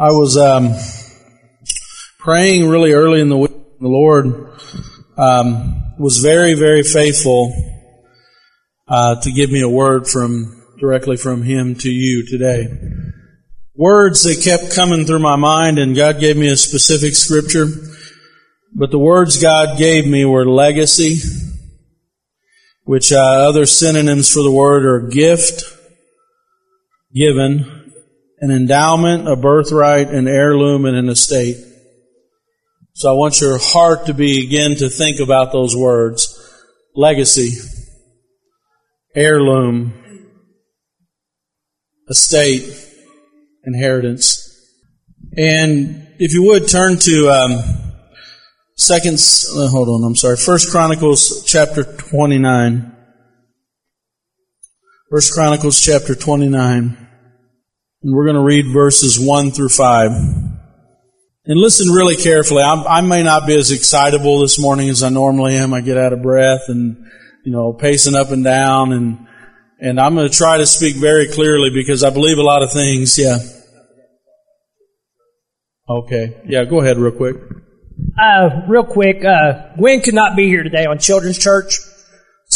I was um, praying really early in the week. The Lord um, was very, very faithful uh, to give me a word from directly from Him to you today. Words that kept coming through my mind, and God gave me a specific scripture. But the words God gave me were legacy, which uh, other synonyms for the word are gift, given, an endowment, a birthright, an heirloom, and an estate. So I want your heart to begin to think about those words. Legacy, heirloom, estate, inheritance. And if you would turn to um, second, uh, hold on, I'm sorry, First Chronicles chapter 29. First Chronicles chapter 29. And we're going to read verses 1 through 5. And listen really carefully. I'm, i may not be as excitable this morning as I normally am. I get out of breath and, you know, pacing up and down and, and I'm going to try to speak very clearly because I believe a lot of things. Yeah. Okay. Yeah, go ahead real quick. Uh, real quick, uh, Gwen could not be here today on Children's Church.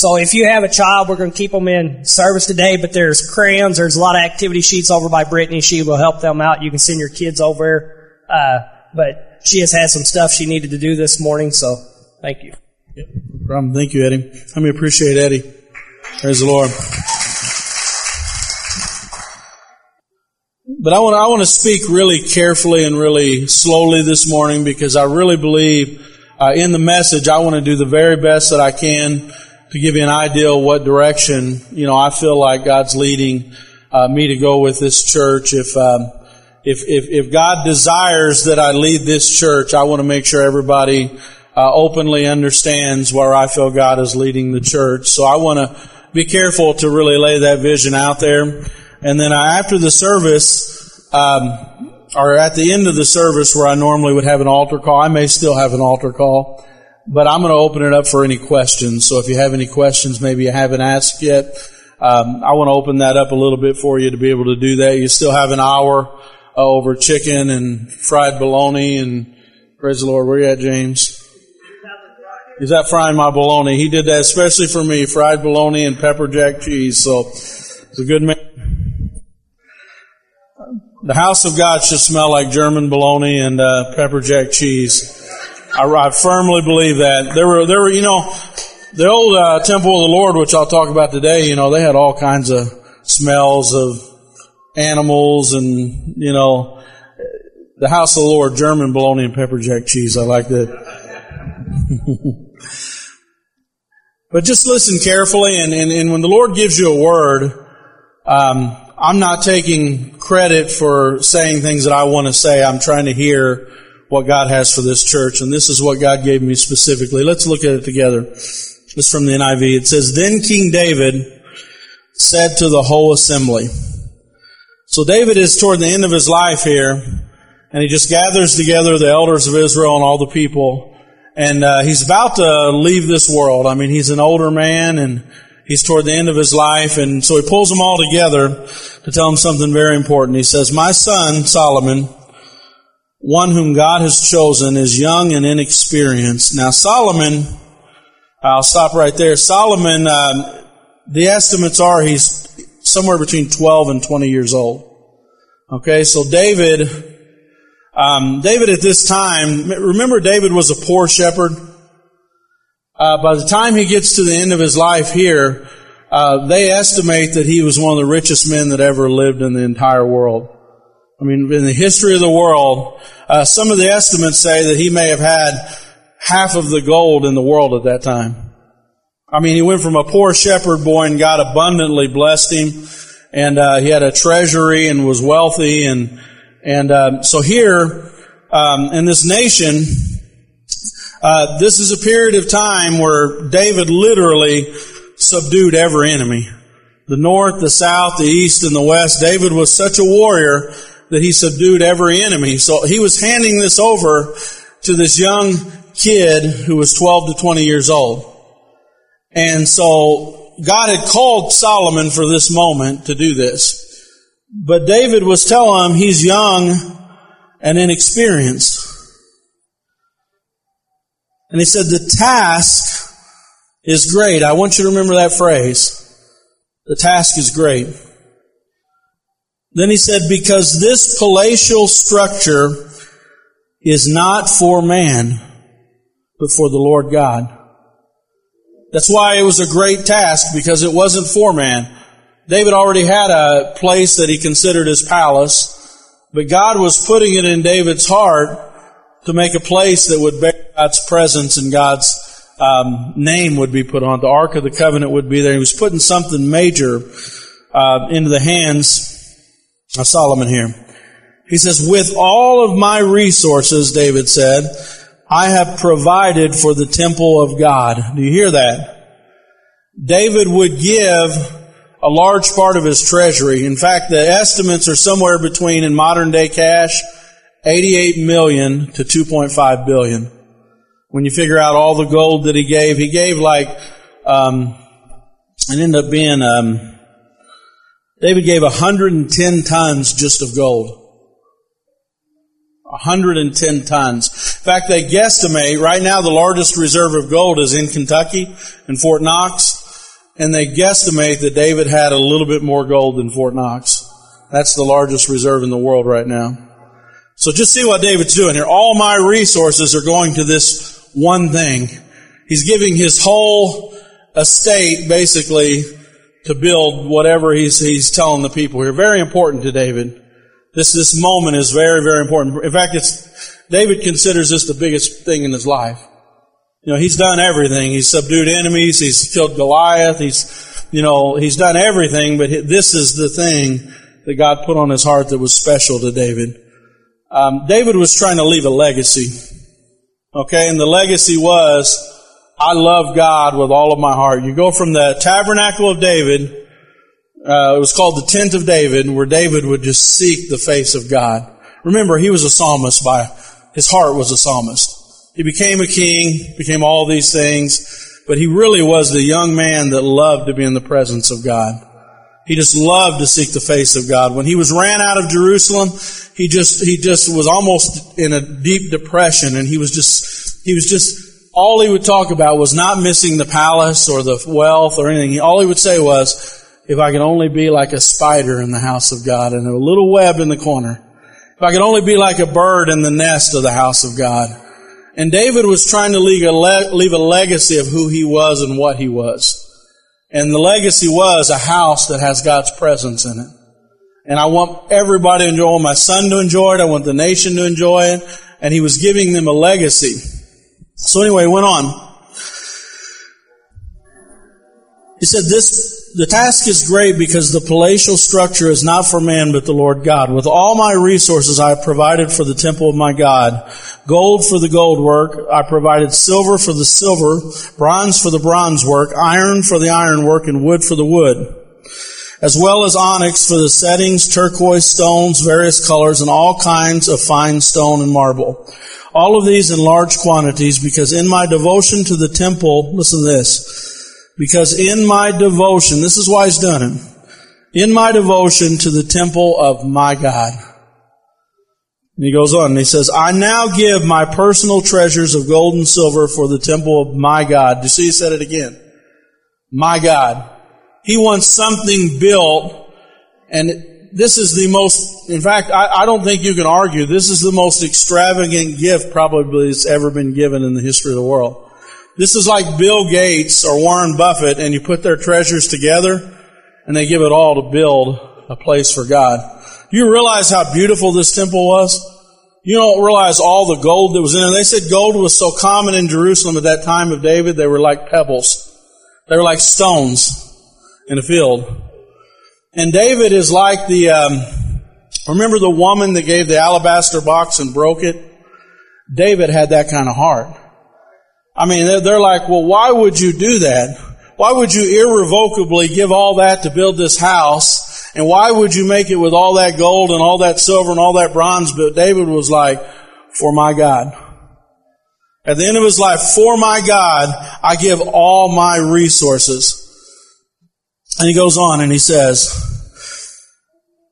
So if you have a child, we're going to keep them in service today, but there's crayons, there's a lot of activity sheets over by Brittany. She will help them out. You can send your kids over. Uh, but she has had some stuff she needed to do this morning, so thank you. Yep. problem. Thank you, Eddie. Let me appreciate Eddie. Praise the Lord. But I want, I want to speak really carefully and really slowly this morning because I really believe uh, in the message I want to do the very best that I can to give you an idea of what direction, you know, I feel like God's leading uh, me to go with this church. If, um, if, if, if God desires that I lead this church, I want to make sure everybody uh, openly understands where I feel God is leading the church. So I want to be careful to really lay that vision out there. And then I, after the service, um, or at the end of the service where I normally would have an altar call, I may still have an altar call but I'm going to open it up for any questions. So if you have any questions, maybe you haven't asked yet, um, I want to open that up a little bit for you to be able to do that. You still have an hour uh, over chicken and fried bologna and praise the Lord. Where you at, James? He's that frying my bologna. He did that especially for me, fried bologna and pepper jack cheese. So it's a good man. The house of God should smell like German bologna and uh, pepper jack cheese. I, I firmly believe that. There were, there were, you know, the old uh, temple of the Lord, which I'll talk about today, you know, they had all kinds of smells of animals and, you know, the house of the Lord, German bologna and pepper jack cheese. I like that. but just listen carefully and, and, and, when the Lord gives you a word, um, I'm not taking credit for saying things that I want to say. I'm trying to hear what God has for this church, and this is what God gave me specifically. Let's look at it together. This is from the NIV. It says, Then King David said to the whole assembly. So David is toward the end of his life here, and he just gathers together the elders of Israel and all the people, and uh, he's about to leave this world. I mean, he's an older man, and he's toward the end of his life, and so he pulls them all together to tell them something very important. He says, My son, Solomon, one whom God has chosen is young and inexperienced. Now Solomon, I'll stop right there. Solomon, uh, the estimates are he's somewhere between 12 and 20 years old. Okay, so David, um, David at this time, remember David was a poor shepherd. Uh, by the time he gets to the end of his life here, uh, they estimate that he was one of the richest men that ever lived in the entire world. I mean, in the history of the world, uh, some of the estimates say that he may have had half of the gold in the world at that time. I mean, he went from a poor shepherd boy and God abundantly blessed him, and uh, he had a treasury and was wealthy, and and uh, so here um, in this nation, uh, this is a period of time where David literally subdued every enemy. The north, the south, the east, and the west. David was such a warrior that he subdued every enemy. So he was handing this over to this young kid who was 12 to 20 years old. And so God had called Solomon for this moment to do this. But David was telling him he's young and inexperienced. And he said, the task is great. I want you to remember that phrase. The task is great. Then he said, because this palatial structure is not for man, but for the Lord God. That's why it was a great task, because it wasn't for man. David already had a place that he considered his palace, but God was putting it in David's heart to make a place that would bear God's presence and God's um, name would be put on. The Ark of the Covenant would be there. He was putting something major uh, into the hands of Solomon here. He says, with all of my resources, David said, I have provided for the temple of God. Do you hear that? David would give a large part of his treasury. In fact, the estimates are somewhere between, in modern day cash, 88 million to 2.5 billion. When you figure out all the gold that he gave, he gave like, um, it ended up being, um, David gave 110 tons just of gold. 110 tons. In fact, they guesstimate, right now the largest reserve of gold is in Kentucky, in Fort Knox, and they guesstimate that David had a little bit more gold than Fort Knox. That's the largest reserve in the world right now. So just see what David's doing here. All my resources are going to this one thing. He's giving his whole estate basically to build whatever he's, he's telling the people here. Very important to David. This, this moment is very, very important. In fact, it's, David considers this the biggest thing in his life. You know, he's done everything. He's subdued enemies. He's killed Goliath. He's, you know, he's done everything, but this is the thing that God put on his heart that was special to David. Um, David was trying to leave a legacy. Okay, and the legacy was, I love God with all of my heart. You go from the tabernacle of David, uh, it was called the tent of David, where David would just seek the face of God. Remember, he was a psalmist by, his heart was a psalmist. He became a king, became all these things, but he really was the young man that loved to be in the presence of God. He just loved to seek the face of God. When he was ran out of Jerusalem, he just, he just was almost in a deep depression and he was just, he was just, all he would talk about was not missing the palace or the wealth or anything. All he would say was, if I could only be like a spider in the house of God and a little web in the corner. If I could only be like a bird in the nest of the house of God. And David was trying to leave a, le- leave a legacy of who he was and what he was. And the legacy was a house that has God's presence in it. And I want everybody to enjoy, my son to enjoy it, I want the nation to enjoy it, and he was giving them a legacy. So anyway, went on. He said this the task is great because the palatial structure is not for man but the Lord God. With all my resources I have provided for the temple of my God. Gold for the gold work. I provided silver for the silver, bronze for the bronze work, iron for the iron work, and wood for the wood. As well as onyx for the settings, turquoise stones, various colors, and all kinds of fine stone and marble. All of these in large quantities because in my devotion to the temple, listen to this, because in my devotion, this is why he's done it, in my devotion to the temple of my God. And he goes on and he says, I now give my personal treasures of gold and silver for the temple of my God. Do you see he said it again? My God. He wants something built and this is the most, in fact, I, I, don't think you can argue, this is the most extravagant gift probably that's ever been given in the history of the world. This is like Bill Gates or Warren Buffett and you put their treasures together and they give it all to build a place for God. You realize how beautiful this temple was? You don't realize all the gold that was in it. They said gold was so common in Jerusalem at that time of David, they were like pebbles. They were like stones in a field. And David is like the, um, remember the woman that gave the alabaster box and broke it? David had that kind of heart. I mean, they're, they're like, well, why would you do that? Why would you irrevocably give all that to build this house? And why would you make it with all that gold and all that silver and all that bronze? But David was like, for my God. At the end of his life, for my God, I give all my resources. And he goes on and he says,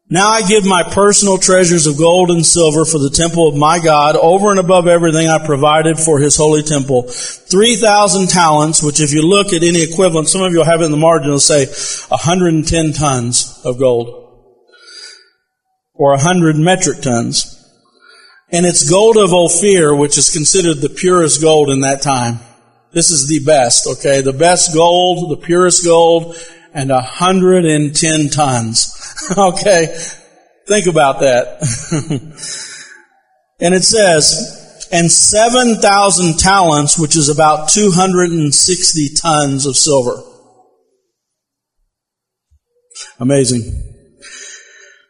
Now I give my personal treasures of gold and silver for the temple of my God over and above everything I provided for his holy temple. 3,000 talents, which if you look at any equivalent, some of you will have it in the margin, it'll say 110 tons of gold. Or 100 metric tons. And it's gold of Ophir, which is considered the purest gold in that time. This is the best, okay? The best gold, the purest gold, and 110 tons. okay? Think about that. and it says, and 7,000 talents, which is about 260 tons of silver. Amazing.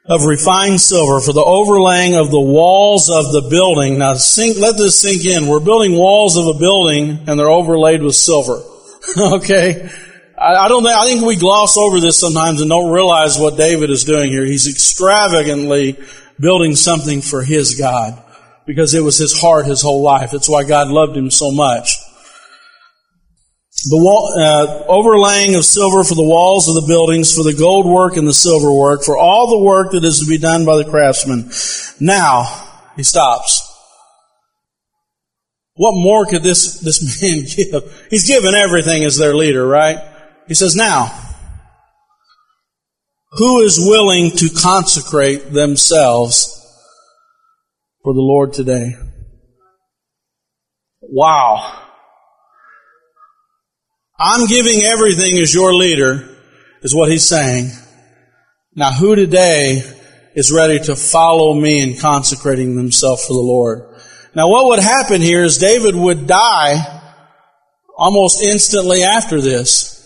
Of refined silver for the overlaying of the walls of the building. Now sink, let this sink in. We're building walls of a building and they're overlaid with silver. okay? I, don't think, I think we gloss over this sometimes and don't realize what David is doing here. He's extravagantly building something for his God because it was his heart his whole life. That's why God loved him so much. The wall, uh, overlaying of silver for the walls of the buildings, for the gold work and the silver work, for all the work that is to be done by the craftsmen. Now, he stops. What more could this, this man give? He's given everything as their leader, right? He says, now, who is willing to consecrate themselves for the Lord today? Wow. I'm giving everything as your leader, is what he's saying. Now who today is ready to follow me in consecrating themselves for the Lord? Now what would happen here is David would die almost instantly after this.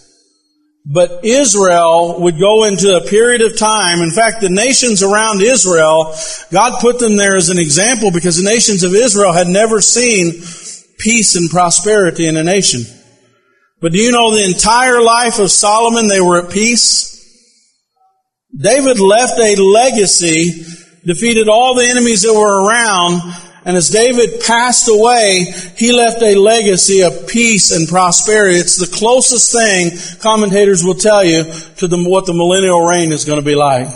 But Israel would go into a period of time. In fact, the nations around Israel, God put them there as an example because the nations of Israel had never seen peace and prosperity in a nation. But do you know the entire life of Solomon, they were at peace? David left a legacy, defeated all the enemies that were around, and as David passed away, he left a legacy of peace and prosperity. It's the closest thing, commentators will tell you, to the, what the millennial reign is going to be like.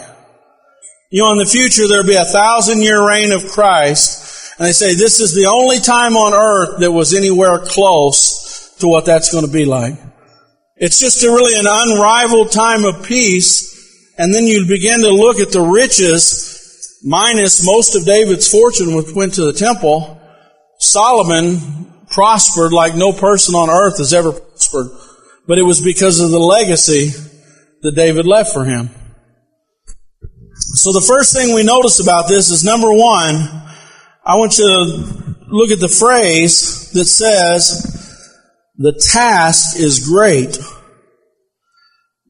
You know, in the future there'll be a thousand year reign of Christ, and they say this is the only time on earth that was anywhere close to what that's going to be like. It's just really an unrivaled time of peace, and then you begin to look at the riches minus most of David's fortune which went to the temple, Solomon prospered like no person on earth has ever prospered. But it was because of the legacy that David left for him. So the first thing we notice about this is number one, I want you to look at the phrase that says, the task is great.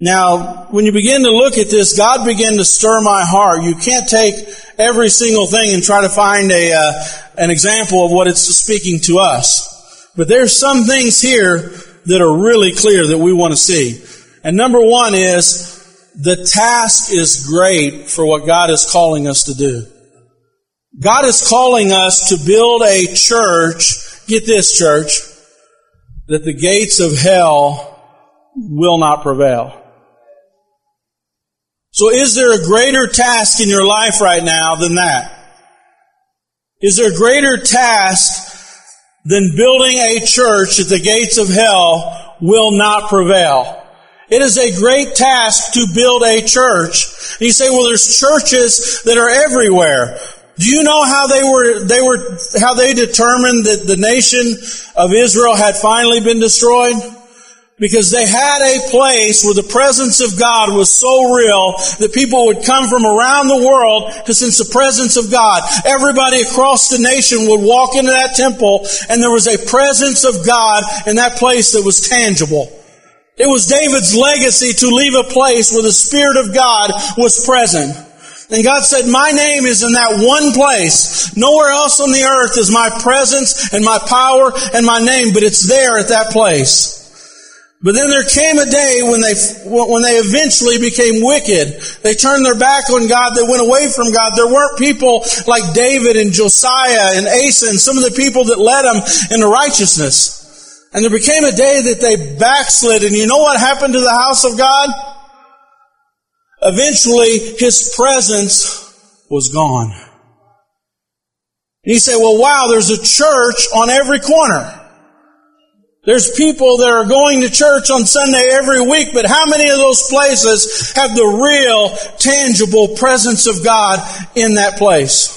Now, when you begin to look at this, God began to stir my heart. You can't take every single thing and try to find a uh, an example of what it's speaking to us. But there's some things here that are really clear that we want to see. And number one is the task is great for what God is calling us to do. God is calling us to build a church, get this church, that the gates of hell will not prevail. So is there a greater task in your life right now than that? Is there a greater task than building a church that the gates of hell will not prevail? It is a great task to build a church. And you say, well, there's churches that are everywhere. Do you know how they were, they were, how they determined that the nation of Israel had finally been destroyed? Because they had a place where the presence of God was so real that people would come from around the world to sense the presence of God. Everybody across the nation would walk into that temple and there was a presence of God in that place that was tangible. It was David's legacy to leave a place where the Spirit of God was present. And God said, my name is in that one place. Nowhere else on the earth is my presence and my power and my name, but it's there at that place. But then there came a day when they, when they eventually became wicked. They turned their back on God. They went away from God. There weren't people like David and Josiah and Asa and some of the people that led them into righteousness. And there became a day that they backslid. And you know what happened to the house of God? eventually his presence was gone. And you say, well, wow, there's a church on every corner. There's people that are going to church on Sunday every week, but how many of those places have the real, tangible presence of God in that place?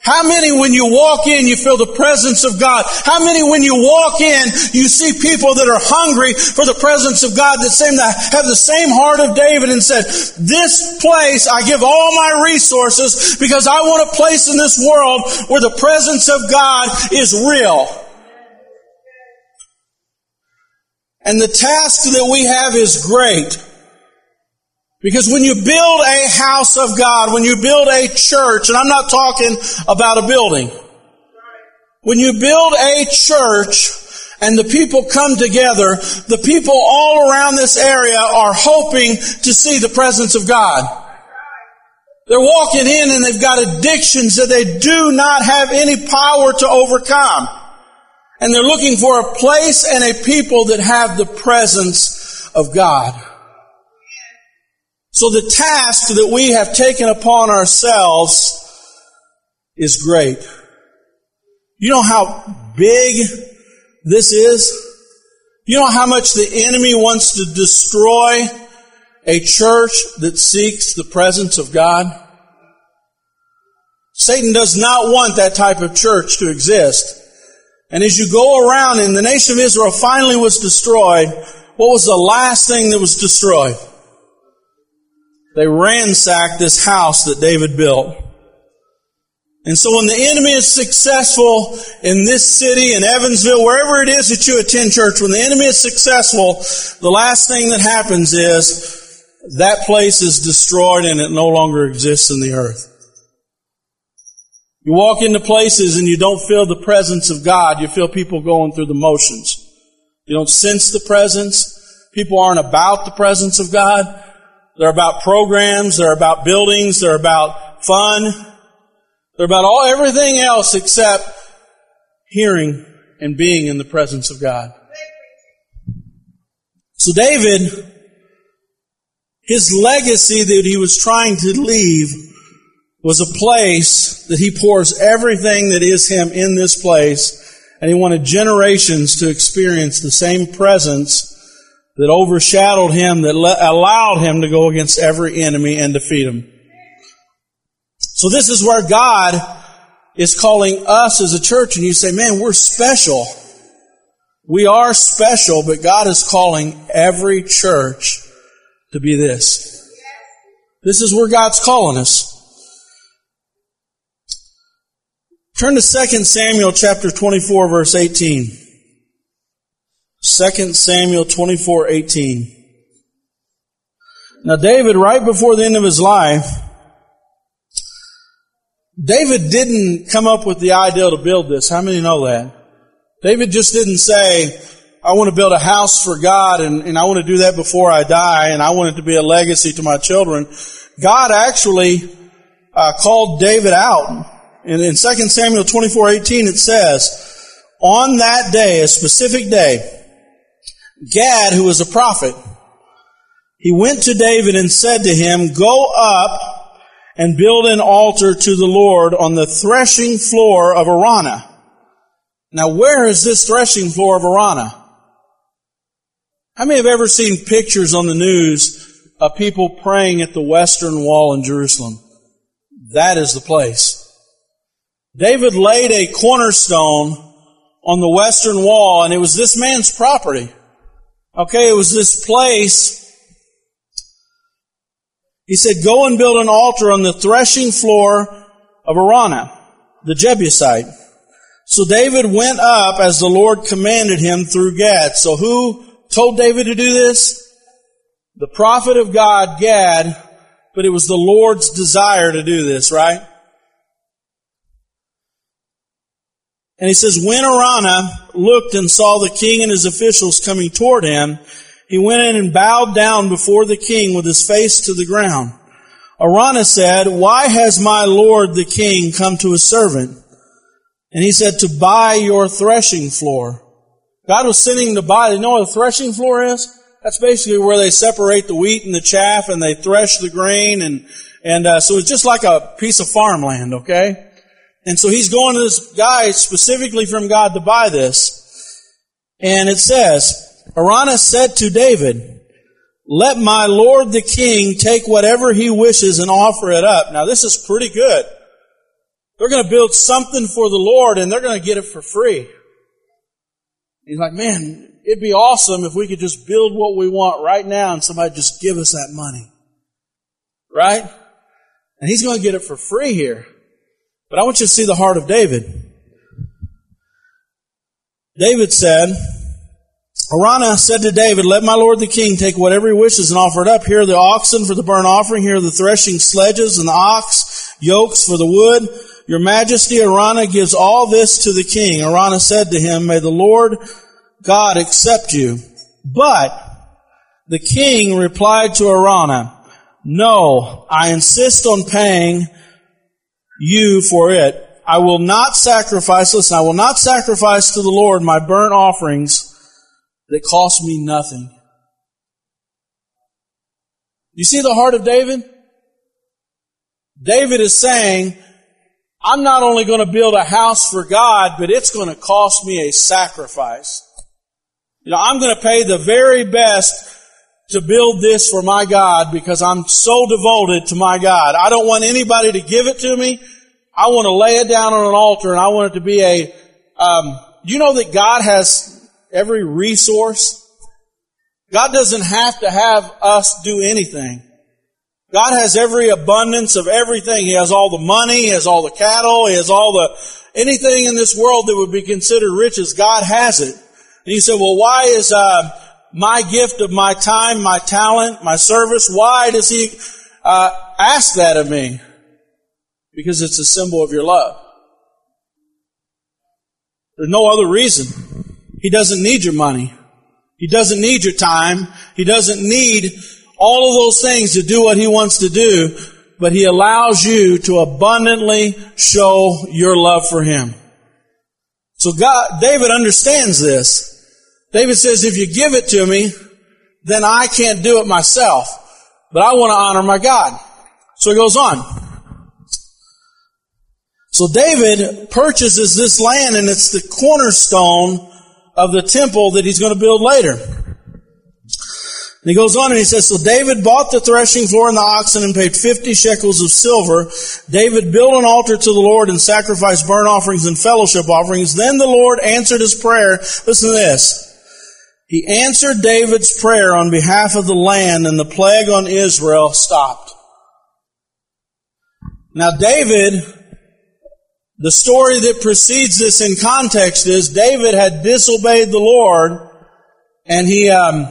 How many when you walk in you feel the presence of God? How many when you walk in you see people that are hungry for the presence of God that seem to have the same heart of David and said, this place I give all my resources because I want a place in this world where the presence of God is real. And the task that we have is great. Because when you build a house of God, when you build a church, and I'm not talking about a building. When you build a church and the people come together, the people all around this area are hoping to see the presence of God. They're walking in and they've got addictions that they do not have any power to overcome. And they're looking for a place and a people that have the presence of God. So the task that we have taken upon ourselves is great. You know how big this is? You know how much the enemy wants to destroy a church that seeks the presence of God? Satan does not want that type of church to exist. And as you go around and the nation of Israel finally was destroyed, what was the last thing that was destroyed? They ransacked this house that David built. And so when the enemy is successful in this city, in Evansville, wherever it is that you attend church, when the enemy is successful, the last thing that happens is that place is destroyed and it no longer exists in the earth. You walk into places and you don't feel the presence of God. You feel people going through the motions. You don't sense the presence. People aren't about the presence of God. They're about programs. They're about buildings. They're about fun. They're about all, everything else except hearing and being in the presence of God. So David, his legacy that he was trying to leave was a place that he pours everything that is him in this place, and he wanted generations to experience the same presence that overshadowed him, that allowed him to go against every enemy and defeat him. So this is where God is calling us as a church, and you say, man, we're special. We are special, but God is calling every church to be this. This is where God's calling us. Turn to 2 Samuel chapter 24 verse 18. 2 Samuel 24, 18. Now David, right before the end of his life, David didn't come up with the idea to build this. How many know that? David just didn't say, I want to build a house for God and, and I want to do that before I die and I want it to be a legacy to my children. God actually uh, called David out. And in 2 Samuel 24, 18 it says, on that day, a specific day, Gad, who was a prophet, he went to David and said to him, Go up and build an altar to the Lord on the threshing floor of Araunah. Now, where is this threshing floor of Araunah? How many have ever seen pictures on the news of people praying at the western wall in Jerusalem? That is the place. David laid a cornerstone on the western wall, and it was this man's property. Okay, it was this place. He said, go and build an altar on the threshing floor of Araunah, the Jebusite. So David went up as the Lord commanded him through Gad. So who told David to do this? The prophet of God, Gad, but it was the Lord's desire to do this, right? And he says, when Araunah looked and saw the king and his officials coming toward him, he went in and bowed down before the king with his face to the ground. Araunah said, why has my lord the king come to his servant? And he said, to buy your threshing floor. God was sending him to buy, you know what a threshing floor is? That's basically where they separate the wheat and the chaff and they thresh the grain and, and, uh, so it's just like a piece of farmland, okay? And so he's going to this guy specifically from God to buy this. And it says, Araunah said to David, let my Lord the king take whatever he wishes and offer it up. Now this is pretty good. They're going to build something for the Lord and they're going to get it for free. He's like, man, it'd be awesome if we could just build what we want right now and somebody just give us that money. Right? And he's going to get it for free here. But I want you to see the heart of David. David said, Araunah said to David, Let my lord the king take whatever he wishes and offer it up. Here are the oxen for the burnt offering. Here are the threshing sledges and the ox yokes for the wood. Your majesty, Araunah gives all this to the king. Araunah said to him, May the Lord God accept you. But the king replied to Araunah, No, I insist on paying you for it. I will not sacrifice, listen, I will not sacrifice to the Lord my burnt offerings that cost me nothing. You see the heart of David? David is saying, I'm not only going to build a house for God, but it's going to cost me a sacrifice. You know, I'm going to pay the very best to build this for my God because I'm so devoted to my God. I don't want anybody to give it to me. I want to lay it down on an altar and I want it to be a, um, you know that God has every resource. God doesn't have to have us do anything. God has every abundance of everything. He has all the money, He has all the cattle, He has all the, anything in this world that would be considered riches, God has it. And you say, well, why is, uh, my gift of my time, my talent, my service, why does He, uh, ask that of me? Because it's a symbol of your love. There's no other reason. He doesn't need your money. He doesn't need your time. He doesn't need all of those things to do what he wants to do, but he allows you to abundantly show your love for him. So God, David understands this. David says, if you give it to me, then I can't do it myself, but I want to honor my God. So he goes on. So David purchases this land and it's the cornerstone of the temple that he's going to build later. And he goes on and he says, So David bought the threshing floor and the oxen and paid 50 shekels of silver. David built an altar to the Lord and sacrificed burnt offerings and fellowship offerings. Then the Lord answered his prayer. Listen to this. He answered David's prayer on behalf of the land and the plague on Israel stopped. Now David the story that precedes this in context is David had disobeyed the Lord and he um,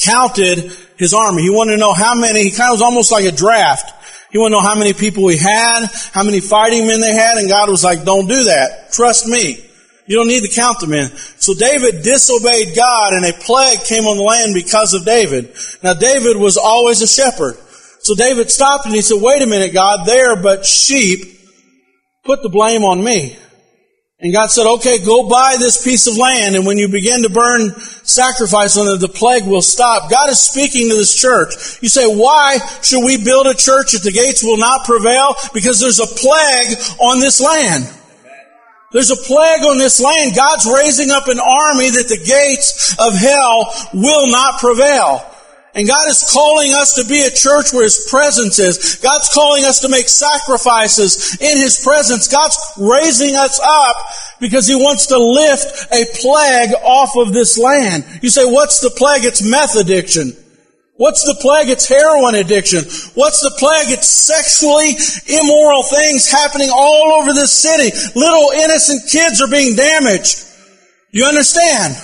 counted his army. He wanted to know how many, he kind of was almost like a draft. He wanted to know how many people he had, how many fighting men they had, and God was like, don't do that. Trust me. You don't need to count them in. So David disobeyed God and a plague came on the land because of David. Now David was always a shepherd. So David stopped and he said, wait a minute, God, they are but sheep put the blame on me. And God said, okay, go buy this piece of land, and when you begin to burn sacrifice on it, the plague will stop. God is speaking to this church. You say, why should we build a church if the gates will not prevail? Because there's a plague on this land. There's a plague on this land. God's raising up an army that the gates of hell will not prevail. And God is calling us to be a church where His presence is. God's calling us to make sacrifices in His presence. God's raising us up because He wants to lift a plague off of this land. You say, what's the plague? It's meth addiction. What's the plague? It's heroin addiction. What's the plague? It's sexually immoral things happening all over this city. Little innocent kids are being damaged. You understand?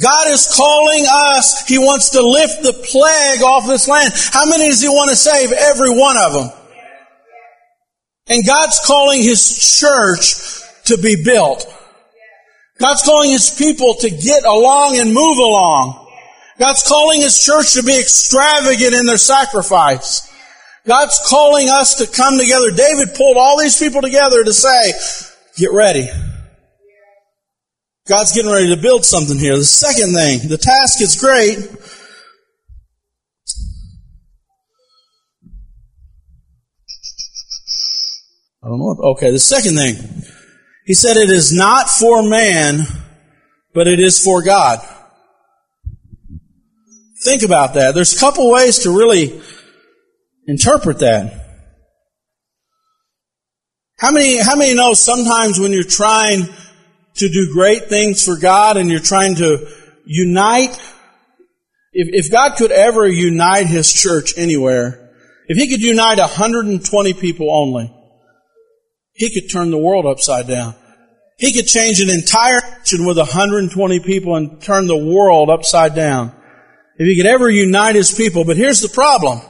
God is calling us. He wants to lift the plague off this land. How many does He want to save? Every one of them. And God's calling His church to be built. God's calling His people to get along and move along. God's calling His church to be extravagant in their sacrifice. God's calling us to come together. David pulled all these people together to say, get ready. God's getting ready to build something here. The second thing, the task is great. I don't know. What, okay, the second thing. He said it is not for man, but it is for God. Think about that. There's a couple ways to really interpret that. How many, how many know sometimes when you're trying to do great things for God and you're trying to unite, if, if God could ever unite His church anywhere, if He could unite 120 people only, He could turn the world upside down. He could change an entire nation with 120 people and turn the world upside down. If He could ever unite His people, but here's the problem.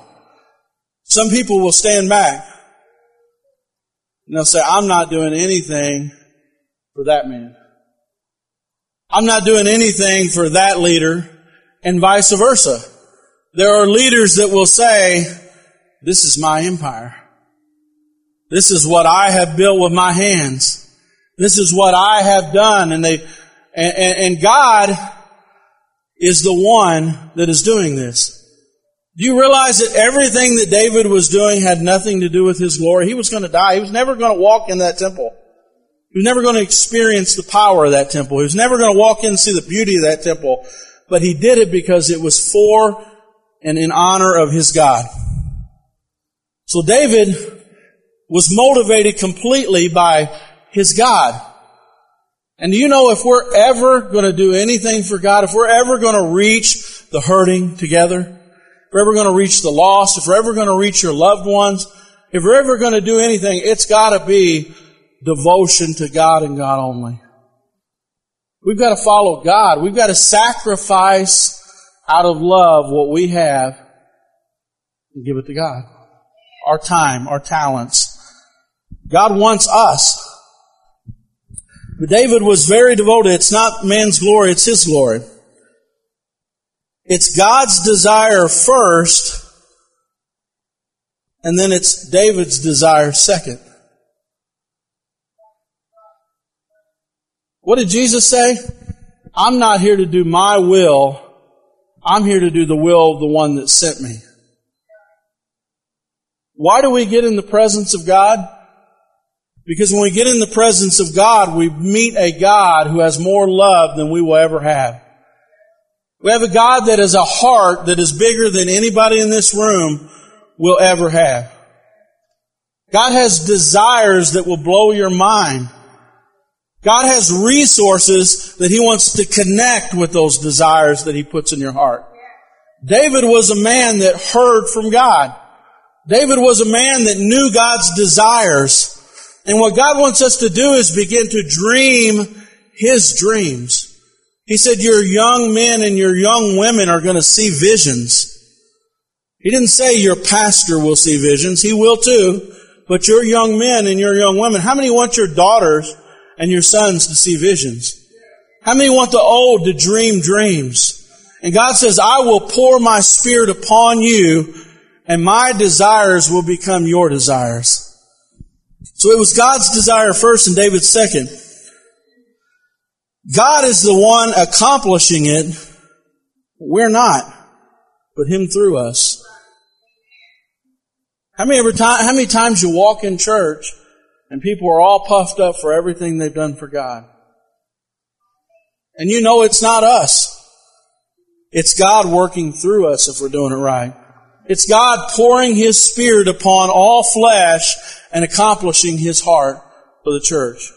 Some people will stand back. And they'll say, I'm not doing anything for that man. I'm not doing anything for that leader and vice versa. There are leaders that will say, this is my empire. This is what I have built with my hands. This is what I have done. And they, and, and God is the one that is doing this. Do you realize that everything that David was doing had nothing to do with his glory? He was going to die. He was never going to walk in that temple. He was never going to experience the power of that temple. He was never going to walk in and see the beauty of that temple. But he did it because it was for and in honor of his God. So David was motivated completely by his God. And do you know if we're ever going to do anything for God, if we're ever going to reach the hurting together, if we're ever going to reach the lost, if we're ever going to reach your loved ones, if we're ever going to do anything, it's got to be devotion to God and God only. We've got to follow God. We've got to sacrifice out of love what we have and give it to God. Our time, our talents. God wants us. But David was very devoted. It's not man's glory, it's his glory. It's God's desire first, and then it's David's desire second. What did Jesus say? I'm not here to do my will. I'm here to do the will of the one that sent me. Why do we get in the presence of God? Because when we get in the presence of God, we meet a God who has more love than we will ever have. We have a God that has a heart that is bigger than anybody in this room will ever have. God has desires that will blow your mind. God has resources that He wants to connect with those desires that He puts in your heart. David was a man that heard from God. David was a man that knew God's desires. And what God wants us to do is begin to dream His dreams. He said your young men and your young women are going to see visions. He didn't say your pastor will see visions. He will too. But your young men and your young women, how many want your daughters and your sons to see visions? How many want the old to dream dreams? And God says, I will pour my spirit upon you and my desires will become your desires. So it was God's desire first and David's second. God is the one accomplishing it. We're not, but Him through us. How many, ever time, how many times you walk in church and people are all puffed up for everything they've done for God? And you know it's not us. It's God working through us if we're doing it right. It's God pouring His Spirit upon all flesh and accomplishing His heart for the church.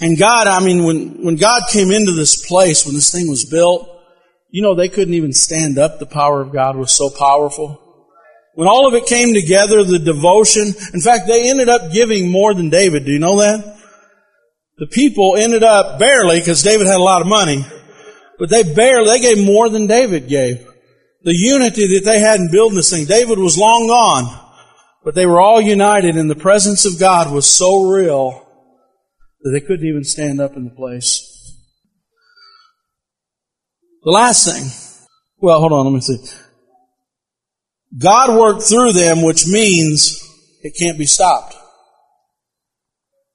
And God, I mean, when, when God came into this place, when this thing was built, you know, they couldn't even stand up. The power of God was so powerful. When all of it came together, the devotion, in fact, they ended up giving more than David. Do you know that? The people ended up barely, because David had a lot of money, but they barely, they gave more than David gave. The unity that they had in building this thing, David was long gone, but they were all united and the presence of God was so real that they couldn't even stand up in the place. The last thing, well, hold on, let me see. God worked through them, which means it can't be stopped.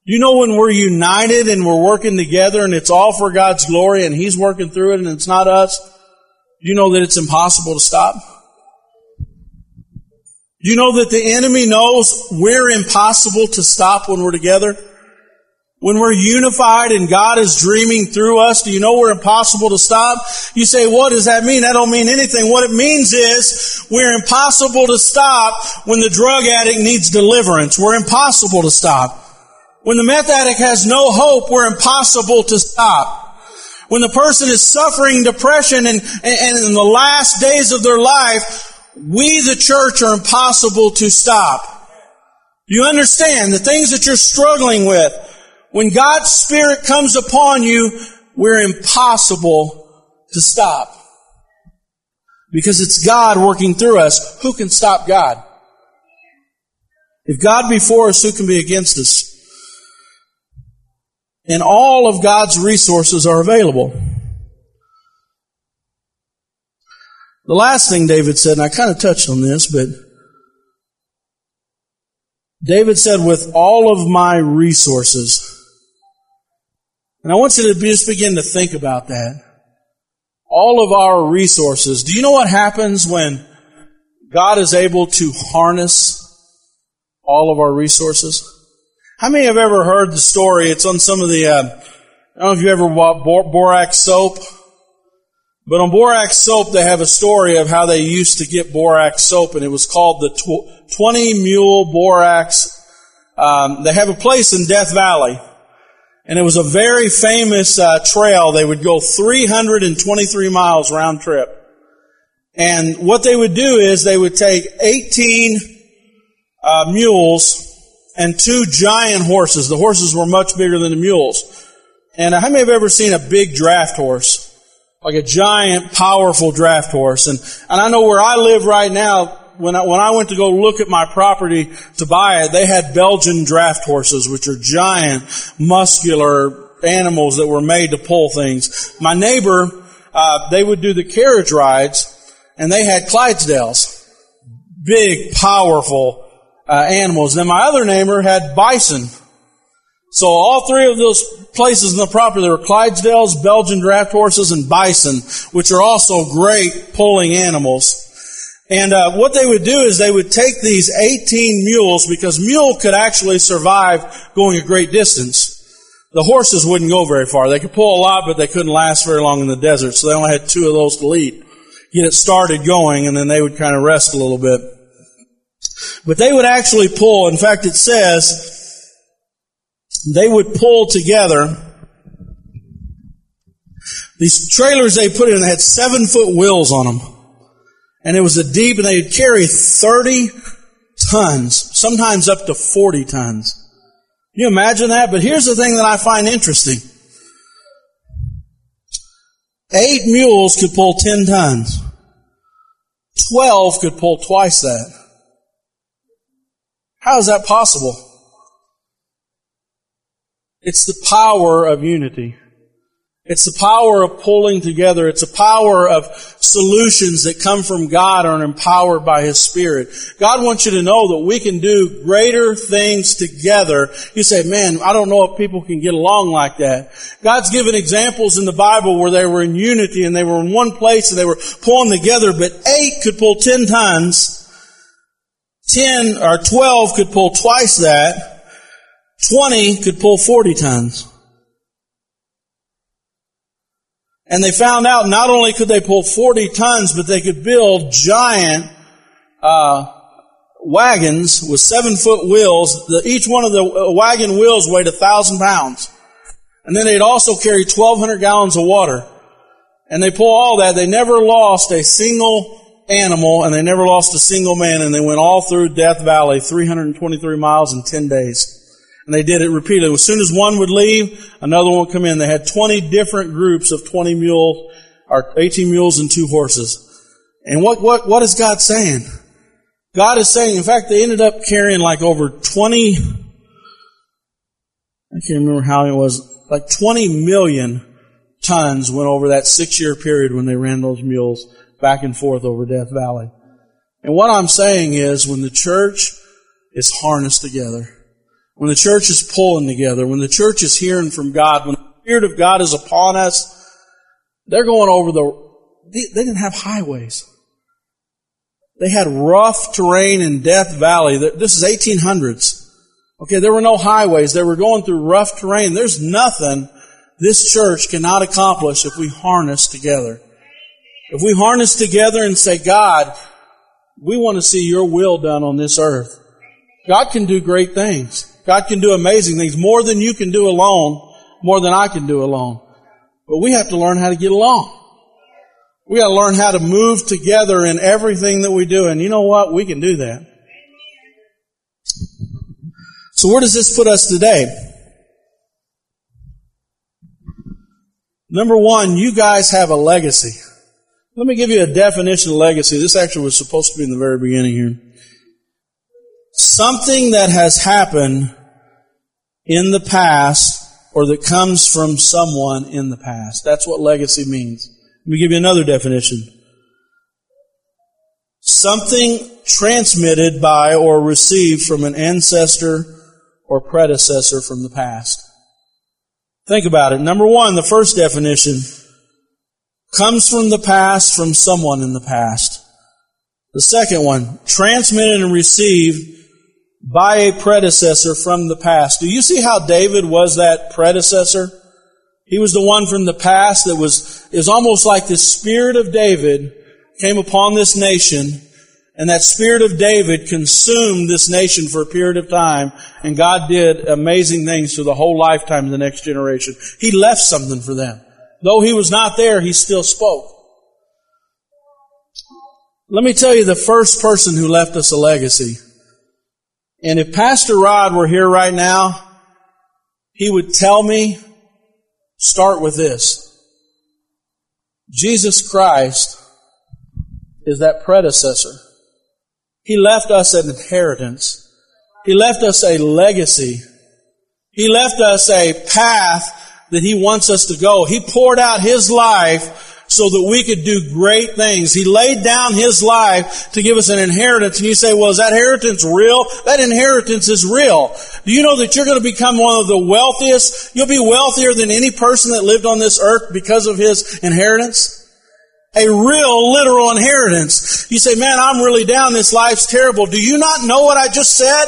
You know when we're united and we're working together and it's all for God's glory and He's working through it and it's not us, you know that it's impossible to stop? You know that the enemy knows we're impossible to stop when we're together? When we're unified and God is dreaming through us, do you know we're impossible to stop? You say, what does that mean? That don't mean anything. What it means is we're impossible to stop when the drug addict needs deliverance. We're impossible to stop. When the meth addict has no hope, we're impossible to stop. When the person is suffering depression and, and in the last days of their life, we, the church, are impossible to stop. You understand the things that you're struggling with. When God's Spirit comes upon you, we're impossible to stop. Because it's God working through us. Who can stop God? If God be for us, who can be against us? And all of God's resources are available. The last thing David said, and I kind of touched on this, but David said, with all of my resources. And I want you to just begin to think about that. All of our resources. Do you know what happens when God is able to harness all of our resources? How many have ever heard the story? It's on some of the, uh, I don't know if you ever bought borax soap, but on borax soap they have a story of how they used to get borax soap and it was called the tw- 20 mule borax. Um, they have a place in Death Valley and it was a very famous uh, trail. They would go 323 miles round trip. And what they would do is they would take 18 uh, mules and two giant horses. The horses were much bigger than the mules. And how many have ever seen a big draft horse? Like a giant, powerful draft horse. And, and I know where I live right now, when I, when I went to go look at my property to buy it, they had Belgian draft horses, which are giant, muscular animals that were made to pull things. My neighbor, uh, they would do the carriage rides, and they had Clydesdales. Big, powerful, uh, animals. Then my other neighbor had bison. So all three of those places in the property, there were Clydesdales, Belgian draft horses, and bison, which are also great pulling animals. And uh, what they would do is they would take these 18 mules, because mule could actually survive going a great distance. The horses wouldn't go very far. They could pull a lot, but they couldn't last very long in the desert, so they only had two of those to lead. Get it started going, and then they would kind of rest a little bit. But they would actually pull, in fact it says, they would pull together these trailers they put in had seven foot wheels on them. And it was a deep, and they'd carry 30 tons, sometimes up to 40 tons. Can you imagine that? But here's the thing that I find interesting. Eight mules could pull 10 tons. Twelve could pull twice that. How is that possible? It's the power of unity. It's the power of pulling together. It's a power of solutions that come from God and are empowered by His Spirit. God wants you to know that we can do greater things together. You say, man, I don't know if people can get along like that. God's given examples in the Bible where they were in unity and they were in one place and they were pulling together, but eight could pull ten tons. Ten or twelve could pull twice that. Twenty could pull forty tons. And they found out not only could they pull 40 tons, but they could build giant uh, wagons with seven foot wheels. The, each one of the uh, wagon wheels weighed a thousand pounds. And then they'd also carry 1,200 gallons of water. And they pull all that. They never lost a single animal and they never lost a single man and they went all through Death Valley, 323 miles in 10 days. And they did it repeatedly. As soon as one would leave, another one would come in. They had 20 different groups of 20 mules, or 18 mules and two horses. And what, what, what is God saying? God is saying, in fact, they ended up carrying like over 20, I can't remember how it was, like 20 million tons went over that six year period when they ran those mules back and forth over Death Valley. And what I'm saying is when the church is harnessed together, when the church is pulling together, when the church is hearing from God, when the Spirit of God is upon us, they're going over the, they, they didn't have highways. They had rough terrain in Death Valley. This is 1800s. Okay, there were no highways. They were going through rough terrain. There's nothing this church cannot accomplish if we harness together. If we harness together and say, God, we want to see your will done on this earth. God can do great things. God can do amazing things, more than you can do alone, more than I can do alone. But we have to learn how to get along. We got to learn how to move together in everything that we do. And you know what? We can do that. So where does this put us today? Number one, you guys have a legacy. Let me give you a definition of legacy. This actually was supposed to be in the very beginning here. Something that has happened in the past or that comes from someone in the past. That's what legacy means. Let me give you another definition. Something transmitted by or received from an ancestor or predecessor from the past. Think about it. Number one, the first definition comes from the past from someone in the past. The second one, transmitted and received by a predecessor from the past. Do you see how David was that predecessor? He was the one from the past that was, is almost like the spirit of David came upon this nation and that spirit of David consumed this nation for a period of time and God did amazing things through the whole lifetime of the next generation. He left something for them. Though he was not there, he still spoke. Let me tell you the first person who left us a legacy. And if Pastor Rod were here right now, he would tell me start with this. Jesus Christ is that predecessor. He left us an inheritance. He left us a legacy. He left us a path that He wants us to go. He poured out His life so that we could do great things. He laid down His life to give us an inheritance. And you say, well, is that inheritance real? That inheritance is real. Do you know that you're going to become one of the wealthiest? You'll be wealthier than any person that lived on this earth because of His inheritance? A real, literal inheritance. You say, man, I'm really down. This life's terrible. Do you not know what I just said?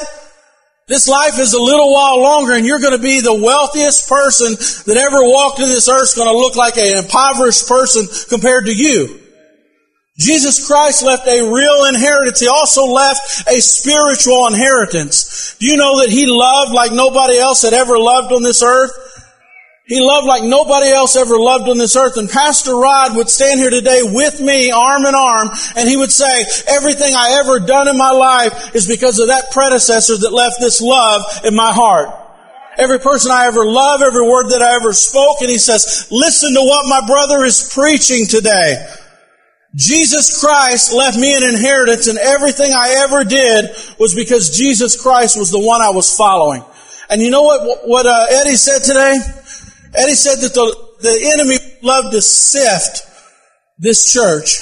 This life is a little while longer and you're going to be the wealthiest person that ever walked in this earth going to look like an impoverished person compared to you. Jesus Christ left a real inheritance. He also left a spiritual inheritance. Do you know that He loved like nobody else had ever loved on this earth? He loved like nobody else ever loved on this earth. And Pastor Rod would stand here today with me, arm in arm, and he would say, everything I ever done in my life is because of that predecessor that left this love in my heart. Every person I ever loved, every word that I ever spoke, and he says, listen to what my brother is preaching today. Jesus Christ left me an inheritance and everything I ever did was because Jesus Christ was the one I was following. And you know what, what uh, Eddie said today? And he said that the, the enemy loved to sift this church.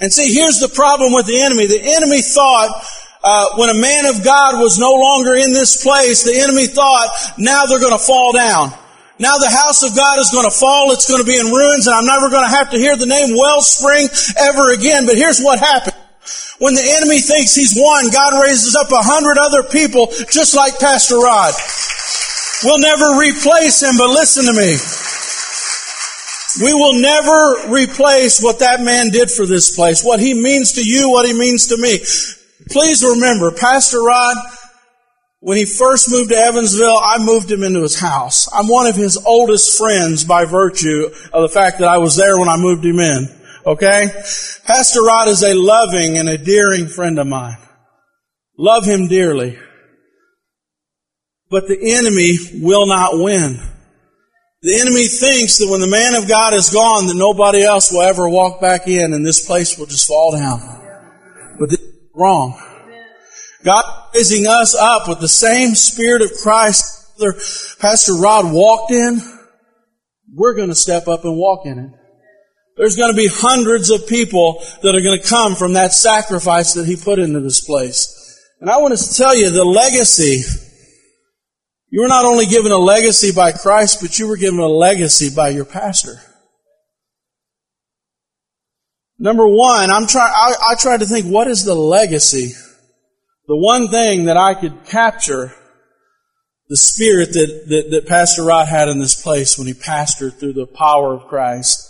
And see, here's the problem with the enemy. The enemy thought uh, when a man of God was no longer in this place, the enemy thought, now they're going to fall down. Now the house of God is going to fall. It's going to be in ruins and I'm never going to have to hear the name Wellspring ever again. But here's what happened. When the enemy thinks he's won, God raises up a hundred other people just like Pastor Rod. We'll never replace him, but listen to me. We will never replace what that man did for this place, what he means to you, what he means to me. Please remember, Pastor Rod, when he first moved to Evansville, I moved him into his house. I'm one of his oldest friends by virtue of the fact that I was there when I moved him in. Okay? Pastor Rod is a loving and endearing friend of mine. Love him dearly. But the enemy will not win. The enemy thinks that when the man of God is gone, that nobody else will ever walk back in and this place will just fall down. But this is wrong. God is raising us up with the same spirit of Christ Pastor Rod walked in. We're going to step up and walk in it. There's going to be hundreds of people that are going to come from that sacrifice that he put into this place. And I want to tell you the legacy You were not only given a legacy by Christ, but you were given a legacy by your pastor. Number one, I'm try, I, I tried to think, what is the legacy? The one thing that I could capture the spirit that, that, that Pastor Rod had in this place when he pastored through the power of Christ.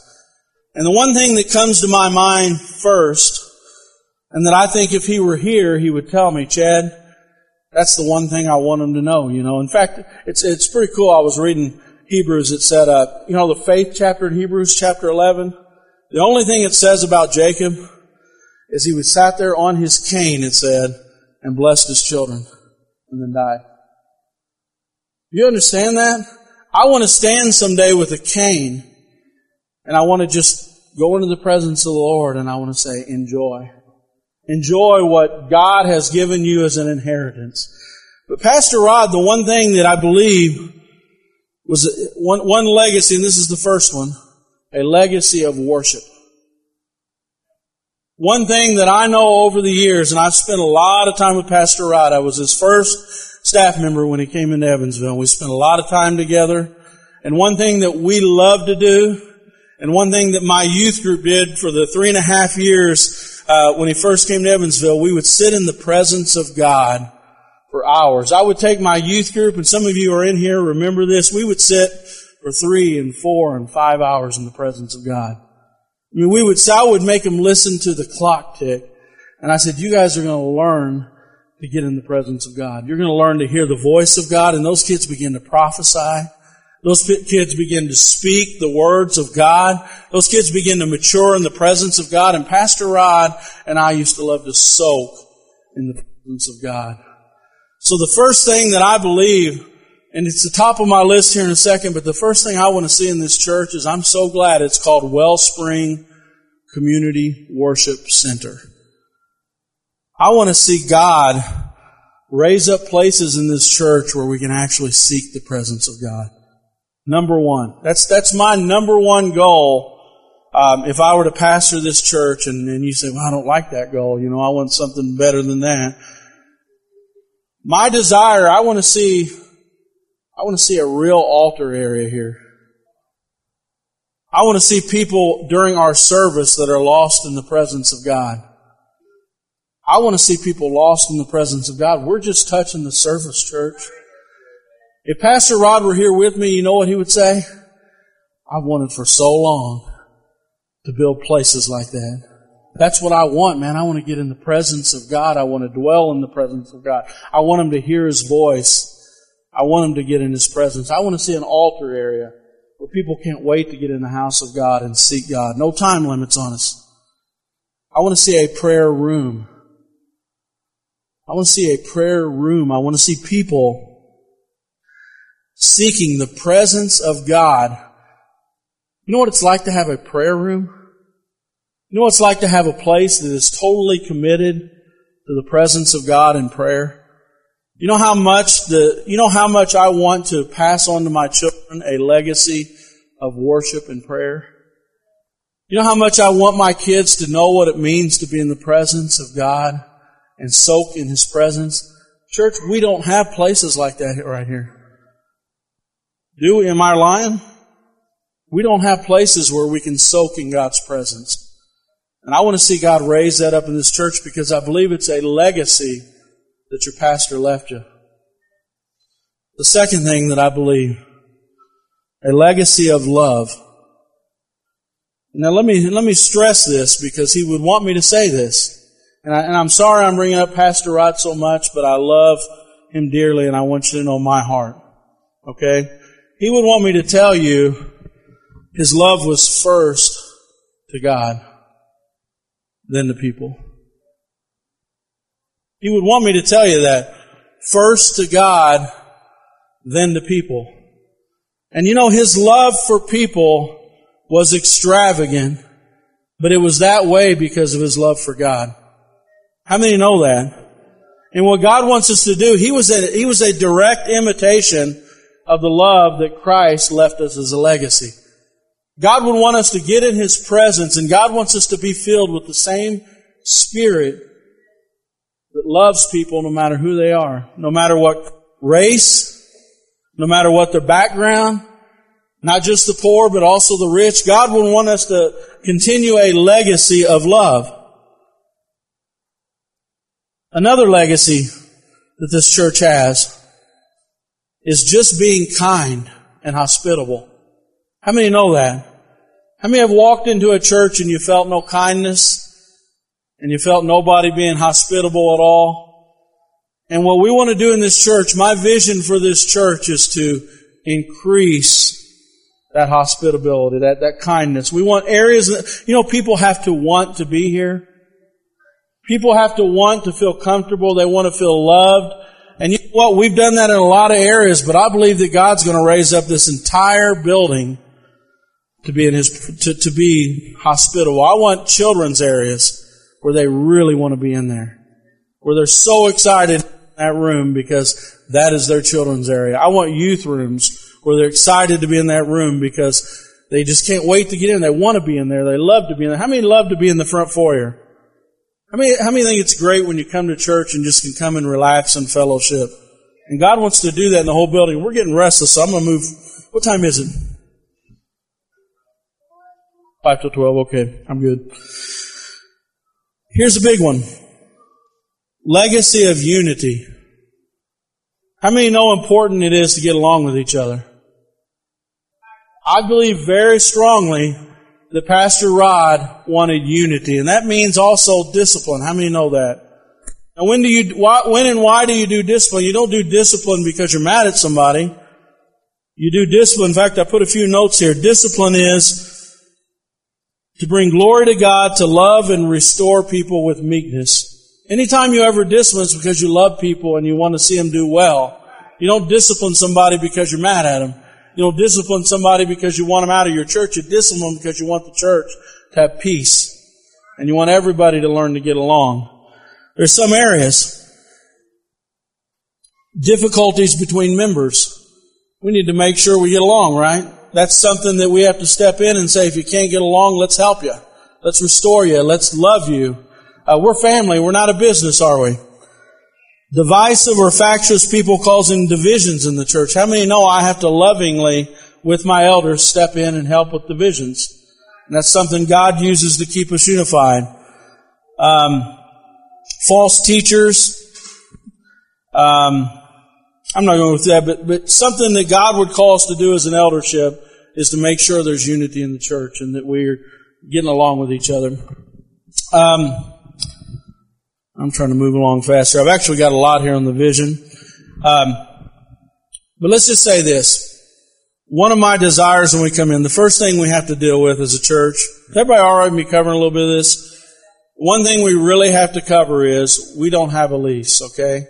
And the one thing that comes to my mind first, and that I think if he were here, he would tell me, Chad, that's the one thing I want them to know, you know. In fact, it's, it's pretty cool. I was reading Hebrews. It said, uh, you know, the faith chapter in Hebrews chapter 11. The only thing it says about Jacob is he was sat there on his cane, it said, and blessed his children and then died. You understand that? I want to stand someday with a cane and I want to just go into the presence of the Lord and I want to say, enjoy. Enjoy what God has given you as an inheritance. But Pastor Rod, the one thing that I believe was one, one legacy, and this is the first one, a legacy of worship. One thing that I know over the years, and I've spent a lot of time with Pastor Rod, I was his first staff member when he came into Evansville. We spent a lot of time together. And one thing that we love to do, and one thing that my youth group did for the three and a half years uh, when he first came to Evansville, we would sit in the presence of God for hours. I would take my youth group, and some of you are in here, remember this. We would sit for three and four and five hours in the presence of God. I mean, we would, say I would make them listen to the clock tick. And I said, you guys are going to learn to get in the presence of God. You're going to learn to hear the voice of God, and those kids begin to prophesy. Those kids begin to speak the words of God. Those kids begin to mature in the presence of God. And Pastor Rod and I used to love to soak in the presence of God. So the first thing that I believe, and it's the top of my list here in a second, but the first thing I want to see in this church is I'm so glad it's called Wellspring Community Worship Center. I want to see God raise up places in this church where we can actually seek the presence of God. Number one. That's, that's my number one goal. Um, if I were to pastor this church and, and you say, well, I don't like that goal, you know, I want something better than that. My desire, I want to see, I want to see a real altar area here. I want to see people during our service that are lost in the presence of God. I want to see people lost in the presence of God. We're just touching the surface, church. If Pastor Rod were here with me, you know what he would say? I've wanted for so long to build places like that. That's what I want, man. I want to get in the presence of God. I want to dwell in the presence of God. I want him to hear his voice. I want him to get in his presence. I want to see an altar area where people can't wait to get in the house of God and seek God. No time limits on us. I want to see a prayer room. I want to see a prayer room. I want to see people seeking the presence of God. You know what it's like to have a prayer room? You know what it's like to have a place that is totally committed to the presence of God in prayer? You know how much the, you know how much I want to pass on to my children a legacy of worship and prayer? You know how much I want my kids to know what it means to be in the presence of God and soak in His presence? Church, we don't have places like that right here. Do we? Am I lying? We don't have places where we can soak in God's presence. And I want to see God raise that up in this church because I believe it's a legacy that your pastor left you. The second thing that I believe, a legacy of love. Now let me, let me stress this because he would want me to say this. And, I, am sorry I'm bringing up Pastor Rod so much, but I love him dearly and I want you to know my heart. Okay? He would want me to tell you his love was first to God, then to people. He would want me to tell you that first to God, then to people. And you know, his love for people was extravagant, but it was that way because of his love for God. How many know that? And what God wants us to do, he was a, he was a direct imitation of the love that Christ left us as a legacy. God would want us to get in His presence and God wants us to be filled with the same Spirit that loves people no matter who they are, no matter what race, no matter what their background, not just the poor, but also the rich. God would want us to continue a legacy of love. Another legacy that this church has is just being kind and hospitable. How many know that? How many have walked into a church and you felt no kindness and you felt nobody being hospitable at all? And what we want to do in this church, my vision for this church is to increase that hospitability, that, that kindness. We want areas that, you know, people have to want to be here. People have to want to feel comfortable. They want to feel loved. And you know what? We've done that in a lot of areas, but I believe that God's going to raise up this entire building to be in his, to, to be hospitable. I want children's areas where they really want to be in there. Where they're so excited in that room because that is their children's area. I want youth rooms where they're excited to be in that room because they just can't wait to get in. They want to be in there. They love to be in there. How many love to be in the front foyer? How many, how many think it's great when you come to church and just can come and relax and fellowship? And God wants to do that in the whole building. We're getting restless, so I'm going to move. What time is it? Five to twelve. Okay, I'm good. Here's a big one. Legacy of unity. How many know important it is to get along with each other? I believe very strongly that Pastor Rod wanted unity, and that means also discipline. How many know that? And when do you, why, when and why do you do discipline? You don't do discipline because you're mad at somebody. You do discipline. In fact, I put a few notes here. Discipline is to bring glory to God, to love and restore people with meekness. Anytime you ever discipline, it's because you love people and you want to see them do well. You don't discipline somebody because you're mad at them. You don't discipline somebody because you want them out of your church. You discipline them because you want the church to have peace. And you want everybody to learn to get along. There's some areas. Difficulties between members. We need to make sure we get along, right? That's something that we have to step in and say, if you can't get along, let's help you. Let's restore you. Let's love you. Uh, we're family. We're not a business, are we? Divisive or factious people causing divisions in the church. How many know I have to lovingly, with my elders, step in and help with divisions? And that's something God uses to keep us unified. Um, false teachers. Um, I'm not going with that, but, but something that God would call us to do as an eldership is to make sure there's unity in the church and that we're getting along with each other. Um, I'm trying to move along faster. I've actually got a lot here on the vision. Um, but let's just say this. One of my desires when we come in, the first thing we have to deal with as a church, everybody already be covering a little bit of this? One thing we really have to cover is we don't have a lease, okay?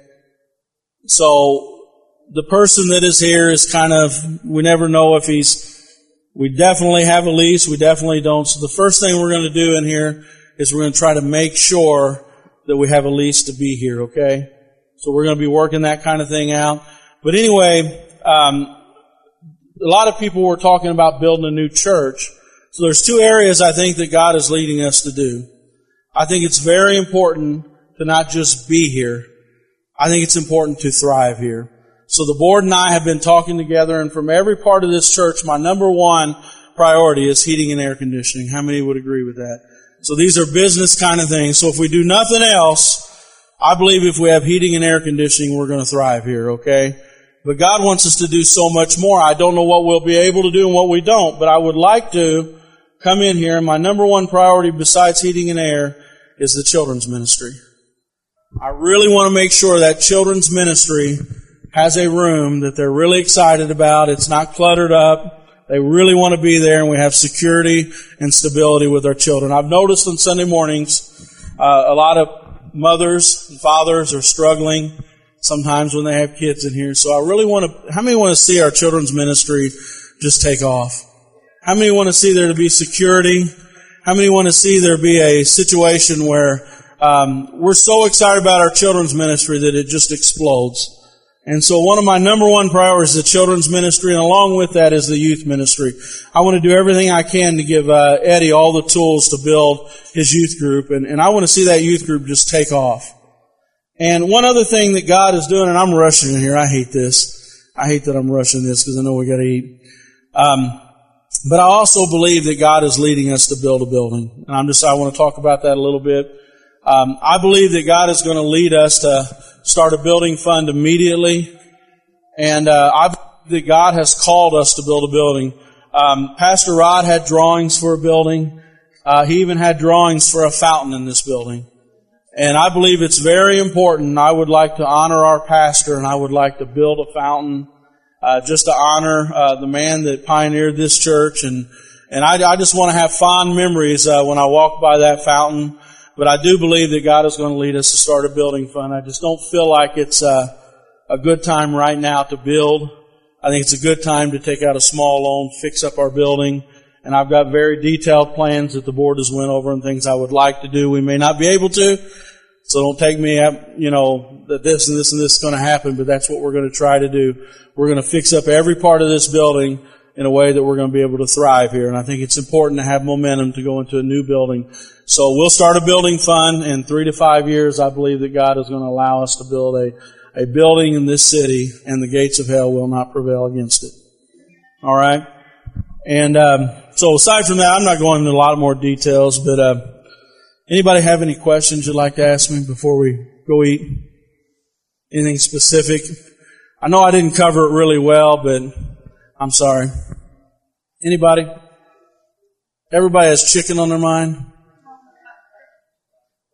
So the person that is here is kind of, we never know if he's, we definitely have a lease, we definitely don't. So the first thing we're going to do in here is we're going to try to make sure that we have a lease to be here, okay? So we're going to be working that kind of thing out. But anyway, um, a lot of people were talking about building a new church. So there's two areas I think that God is leading us to do. I think it's very important to not just be here. I think it's important to thrive here. So the board and I have been talking together and from every part of this church, my number one priority is heating and air conditioning. How many would agree with that? So these are business kind of things. So if we do nothing else, I believe if we have heating and air conditioning, we're going to thrive here, okay? But God wants us to do so much more. I don't know what we'll be able to do and what we don't, but I would like to come in here and my number one priority besides heating and air is the children's ministry. I really want to make sure that children's ministry has a room that they're really excited about. It's not cluttered up. They really want to be there and we have security and stability with our children. I've noticed on Sunday mornings, uh, a lot of mothers and fathers are struggling sometimes when they have kids in here. So I really want to, how many want to see our children's ministry just take off? How many want to see there to be security? How many want to see there be a situation where um, we're so excited about our children's ministry that it just explodes? And so one of my number one priorities is the children's ministry, and along with that is the youth ministry. I want to do everything I can to give uh, Eddie all the tools to build his youth group, and, and I want to see that youth group just take off. And one other thing that God is doing, and I'm rushing in here, I hate this. I hate that I'm rushing this because I know we got to eat. Um, but I also believe that God is leading us to build a building, and I'm just I want to talk about that a little bit. Um, I believe that God is going to lead us to start a building fund immediately, and uh, I believe that God has called us to build a building. Um, Pastor Rod had drawings for a building. Uh, he even had drawings for a fountain in this building. And I believe it's very important. I would like to honor our pastor and I would like to build a fountain, uh, just to honor, uh, the man that pioneered this church. And, and I, I just want to have fond memories, uh, when I walk by that fountain. But I do believe that God is going to lead us to start a building fund. I just don't feel like it's, uh, a good time right now to build. I think it's a good time to take out a small loan, fix up our building, and I've got very detailed plans that the board has went over and things I would like to do. We may not be able to, so don't take me up, you know, that this and this and this is going to happen, but that's what we're going to try to do. We're going to fix up every part of this building in a way that we're going to be able to thrive here. And I think it's important to have momentum to go into a new building. So we'll start a building fund in three to five years. I believe that God is going to allow us to build a, a building in this city and the gates of hell will not prevail against it. All right. And, um, so aside from that, I'm not going into a lot more details, but, uh, anybody have any questions you'd like to ask me before we go eat? Anything specific? I know I didn't cover it really well, but I'm sorry. Anybody? Everybody has chicken on their mind?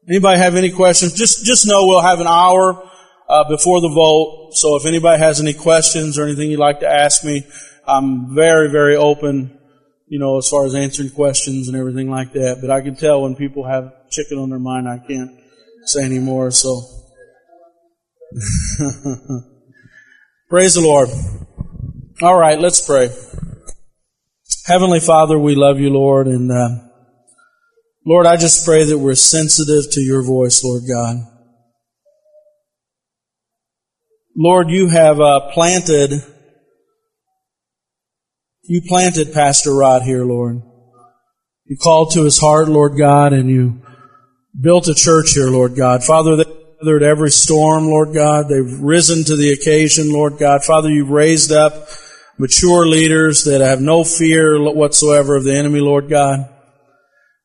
Anybody have any questions? Just, just know we'll have an hour uh, before the vote. So if anybody has any questions or anything you'd like to ask me, I'm very, very open, you know, as far as answering questions and everything like that. But I can tell when people have chicken on their mind, I can't say anymore. So praise the Lord. All right, let's pray. Heavenly Father, we love you, Lord, and uh, Lord, I just pray that we're sensitive to your voice, Lord God. Lord, you have uh, planted, you planted Pastor Rod here, Lord. You called to his heart, Lord God, and you built a church here, Lord God. Father, they weathered every storm, Lord God. They've risen to the occasion, Lord God. Father, you've raised up mature leaders that have no fear whatsoever of the enemy, Lord God.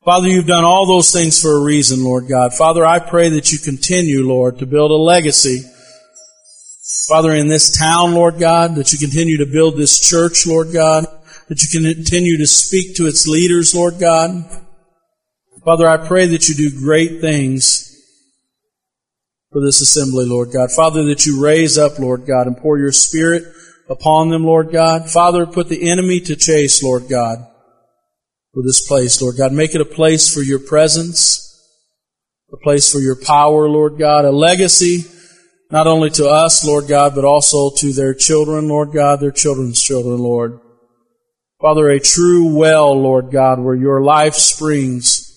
Father, you've done all those things for a reason, Lord God. Father, I pray that you continue, Lord, to build a legacy. Father, in this town, Lord God, that you continue to build this church, Lord God, that you continue to speak to its leaders, Lord God. Father, I pray that you do great things for this assembly, Lord God. Father, that you raise up, Lord God, and pour your spirit upon them, Lord God. Father, put the enemy to chase, Lord God, for this place, Lord God. Make it a place for your presence, a place for your power, Lord God, a legacy not only to us, Lord God, but also to their children, Lord God, their children's children, Lord. Father, a true well, Lord God, where your life springs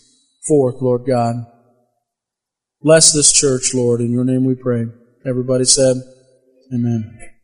forth, Lord God. Bless this church, Lord. In your name we pray. Everybody said, Amen.